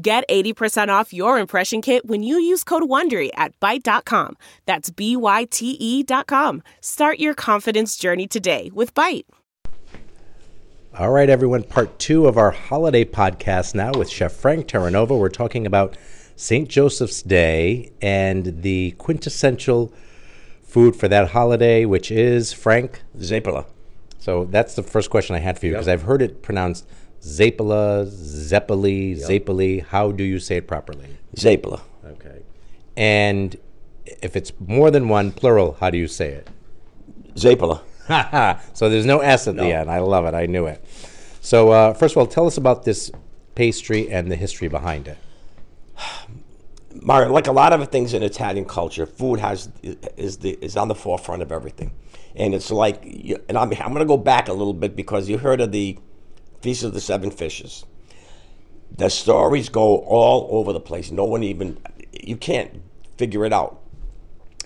Get 80% off your impression kit when you use code WONDERY at Byte.com. That's B-Y-T-E dot com. Start your confidence journey today with Byte. All right, everyone. Part two of our holiday podcast now with Chef Frank Terranova. We're talking about St. Joseph's Day and the quintessential food for that holiday, which is, Frank? Zeppela. So that's the first question I had for you because I've heard it pronounced Zeppela, Zeppeli, Zeppeli. How do you say it properly? Zeppela. Okay. And if it's more than one, plural, how do you say it? Zeppela. so there's no S at the end. I love it. I knew it. So uh, first of all, tell us about this pastry and the history behind it. Mario, like a lot of things in Italian culture, food has is the is on the forefront of everything, and it's like, and I'm I'm going to go back a little bit because you heard of the Feast of the Seven Fishes. The stories go all over the place. No one even you can't figure it out.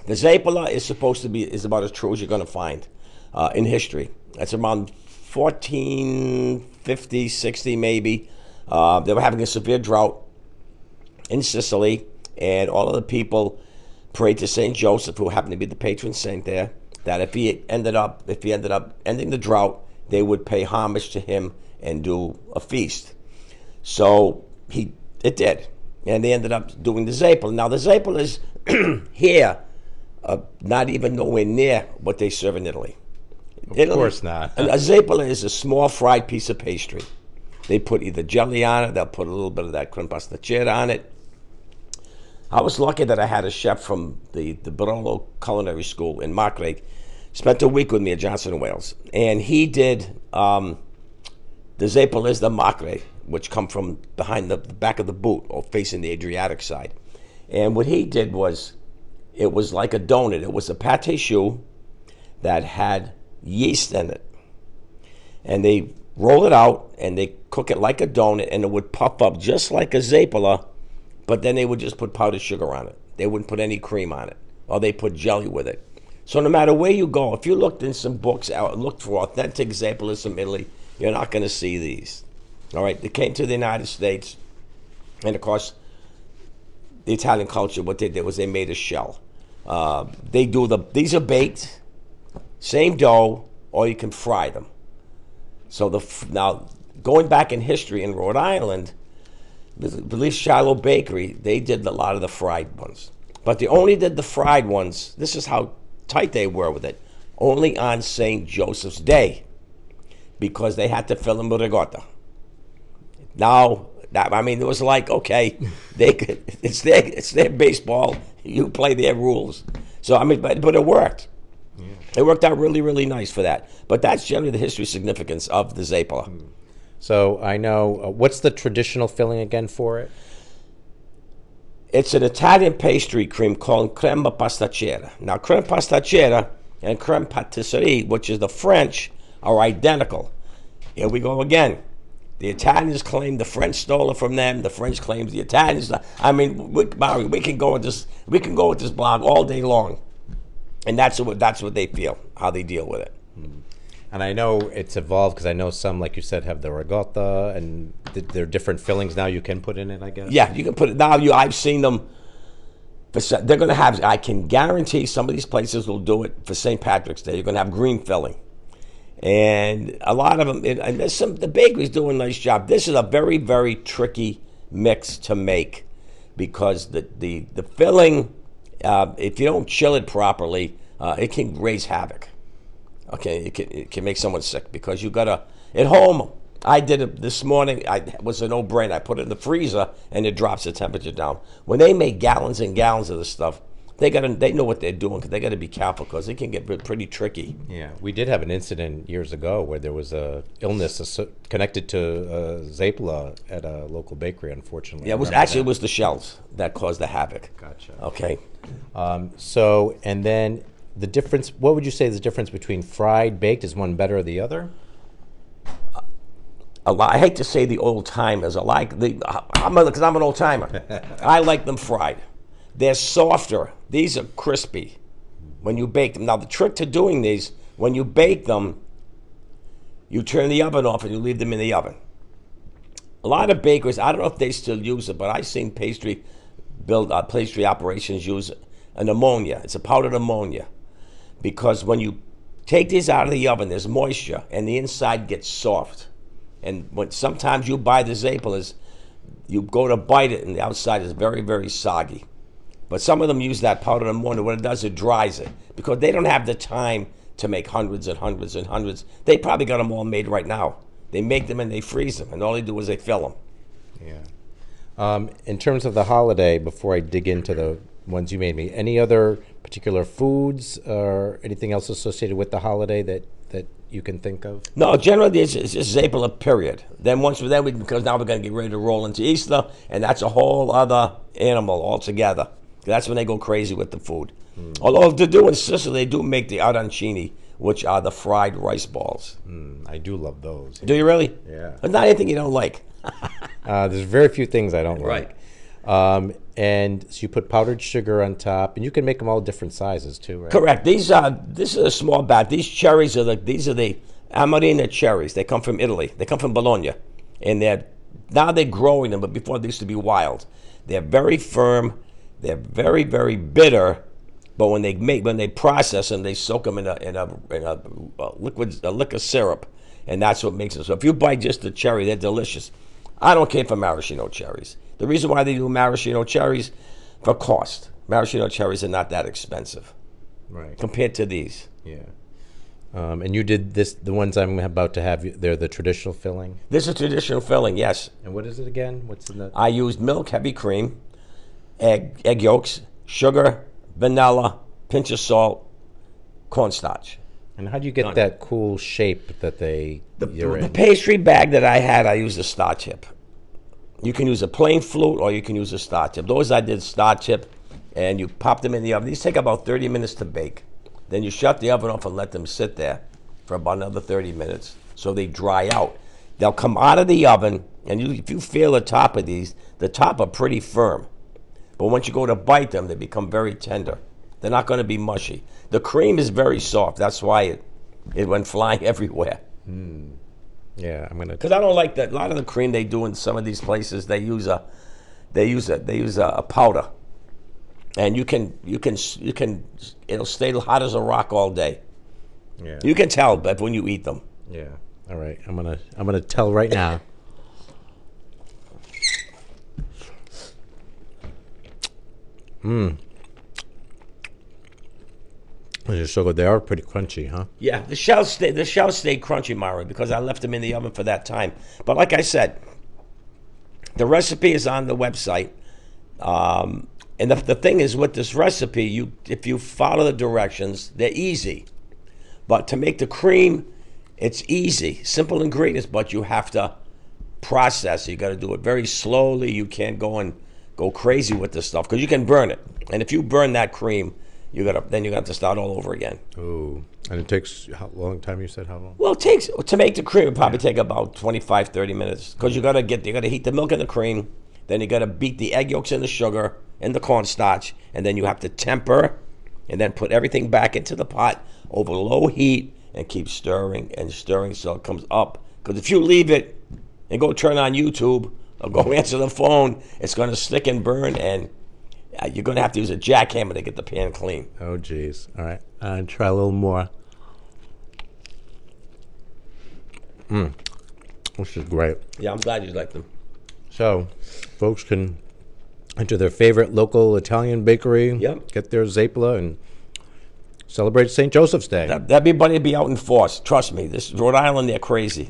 The Zeppela is supposed to be is about as true as you're going to find uh, in history. That's around 1450, 60 maybe. Uh, they were having a severe drought in Sicily, and all of the people prayed to Saint Joseph, who happened to be the patron saint there, that if he ended up if he ended up ending the drought, they would pay homage to him and do a feast. So he it did, and they ended up doing the Zeppel. Now the Zeppel is here, uh, not even nowhere near what they serve in Italy. Of course not. A, a Zeppel is a small fried piece of pastry. They put either jelly on it, they'll put a little bit of that pasticcera on it. I was lucky that I had a chef from the, the Barolo Culinary School in Markrake. Spent a week with me at Johnson and Wales, and he did um, the Zeppel is the Marche, which come from behind the, the back of the boot or facing the Adriatic side. And what he did was, it was like a donut. It was a pate choux that had yeast in it, and they roll it out and they cook it like a donut, and it would puff up just like a Zeppela, but then they would just put powdered sugar on it. They wouldn't put any cream on it, or they put jelly with it. So no matter where you go, if you looked in some books out, looked for authentic Zeppelas from Italy, you're not going to see these. All right, they came to the United States, and of course, the Italian culture. What they did was they made a shell. Uh, they do the these are baked, same dough, or you can fry them. So the now going back in history in Rhode Island, I believe Scialo Bakery, they did a lot of the fried ones. But they only did the fried ones. This is how tight they were with it. Only on St. Joseph's Day. Because they had to fill them with ricotta. Now, that, I mean, it was like, okay, they could, it's their, it's their baseball. You play their rules. So, I mean, but, but it worked. It worked out really, really nice for that. But that's generally the history significance of the Zeppela. So I know uh, what's the traditional filling again for it? It's an Italian pastry cream called crema pasticcera. Now, crema pasticcera and creme patisserie, which is the French, are identical. Here we go again. The Italians claim the French stole it from them. The French claims the Italians. I mean, we, Mario, we can go with this. We can go with this blog all day long, and that's what that's what they feel, how they deal with it. And I know it's evolved because I know some, like you said, have the ricotta, and th- there are different fillings now you can put in it. I guess. Yeah, you can put it now. You, I've seen them. For, they're going to have. I can guarantee some of these places will do it for St. Patrick's Day. You're going to have green filling, and a lot of them. And there's some. The bakery's doing a nice job. This is a very, very tricky mix to make because the the the filling, uh, if you don't chill it properly, uh, it can raise havoc. Okay, it can, it can make someone sick because you gotta at home. I did it this morning. I it was a no brainer. I put it in the freezer and it drops the temperature down. When they make gallons and gallons of this stuff, they got to they know what they're doing because they got to be careful because it can get pretty tricky. Yeah, we did have an incident years ago where there was a illness connected to uh, Zapla at a local bakery. Unfortunately, Yeah, it was actually it was the shells that caused the havoc. Gotcha. Okay. So, and then the difference. What would you say is the difference between fried, baked? Is one better or the other? a lot. I hate to say the old timers. I like the. I'm because I'm an old timer. I like them fried. They're softer. These are crispy when you bake them. Now the trick to doing these, when you bake them, you turn the oven off and you leave them in the oven. A lot of bakeries, I don't know if they still use it, but I've seen pastry build uh, pastry operations use an ammonia. It's a powdered ammonia because when you take these out of the oven, there's moisture and the inside gets soft. And when sometimes you buy the Zapelas, you go to bite it and the outside is very, very soggy. But some of them use that powder in the morning. What it does, it dries it because they don't have the time to make hundreds and hundreds and hundreds. They probably got them all made right now. They make them and they freeze them, and all they do is they fill them. Yeah. Um, in terms of the holiday, before I dig into the ones you made me, any other particular foods or anything else associated with the holiday that, that you can think of? No, generally it's, it's just Zapala, period. Then once we're there, we, because now we're going to get ready to roll into Easter, and that's a whole other animal altogether. That's when they go crazy with the food. Although they do in Sicily, they do make the arancini, which are the fried rice balls. Mm, I do love those. Do you really? Yeah. But not anything you don't like. Uh, there's very few things I don't Right. like. Um, and so you put powdered sugar on top, and you can make them all different sizes too, right? Correct. These are this is a small batch. These cherries are the these are the Amarena cherries. They come from Italy. They come from Bologna, and they're now they're growing them. But before they used to be wild. They're very firm. They're very very bitter. But when they make when they process them, they soak them in a in a, in a, uh liquid a liquor syrup, and that's what makes them. So if you buy just the cherry, they're delicious. I don't care for maraschino cherries. The reason why they do maraschino cherries for cost. Maraschino cherries are not that expensive Right. compared to these. Yeah. Um, and you did this. The ones I'm about to have, they're the traditional filling. This is traditional filling, yes. And what is it again? What's in the? I used milk, heavy cream, egg, egg yolks, sugar, vanilla, pinch of salt, cornstarch. And how do you get that cool shape that they The, the pastry bag that I had, I used a star tip. You can use a plain flute or you can use a star tip. Those I did star tip, and you pop them in the oven. These take about 30 minutes to bake. Then you shut the oven off and let them sit there for about another 30 minutes so they dry out. They'll come out of the oven, and you, if you feel the top of these, the top are pretty firm. But once you go to bite them, they become very tender. They're not going to be mushy. The cream is very soft. That's why it, it went flying everywhere. Hmm. Yeah, I'm gonna. Because I don't like that. A lot of the cream they do in some of these places, they use a, they use a, they use a, a powder, and you can, you can, you can, it'll stay hot as a rock all day. Yeah. You can tell, but when you eat them, Yeah. All right. I'm gonna. I'm gonna tell right now. Mmm. They're so good. They are pretty crunchy, huh? yeah, the shells stay, the shells stay crunchy, Mara, because I left them in the oven for that time. But like I said, the recipe is on the website. Um, and the, the thing is, with this recipe, you if you follow the directions, they're easy. But to make the cream, it's easy, simple ingredients, but you have to process. You got to do it very slowly. You can't go and go crazy with this stuff because you can burn it. And if you burn that cream, you got to then you got to start all over again. Ooh. And it takes how long time? You said how long? Well, it takes to make the cream. It probably take about 25, 30 minutes because you got to get you got to heat the milk and the cream. Then you got to beat the egg yolks and the sugar and the cornstarch, and then you have to temper, and then put everything back into the pot over low heat and keep stirring and stirring so it comes up. Because if you leave it and go turn on YouTube or go answer the phone, it's going to stick and burn, and uh, you're going to have to use a jackhammer to get the pan clean. Oh, geez. All right. Uh, try a little more. Mmm. This is great. Yeah, I'm glad you like them. So, folks can enter their favorite local Italian bakery, Yep. get their Zapla, and celebrate St. Joseph's Day. That, everybody be buddy'd be out in force. Trust me. This Rhode Island, they're crazy.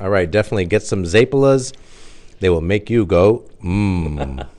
All right, definitely get some Zapalas. They will make you go, mmm.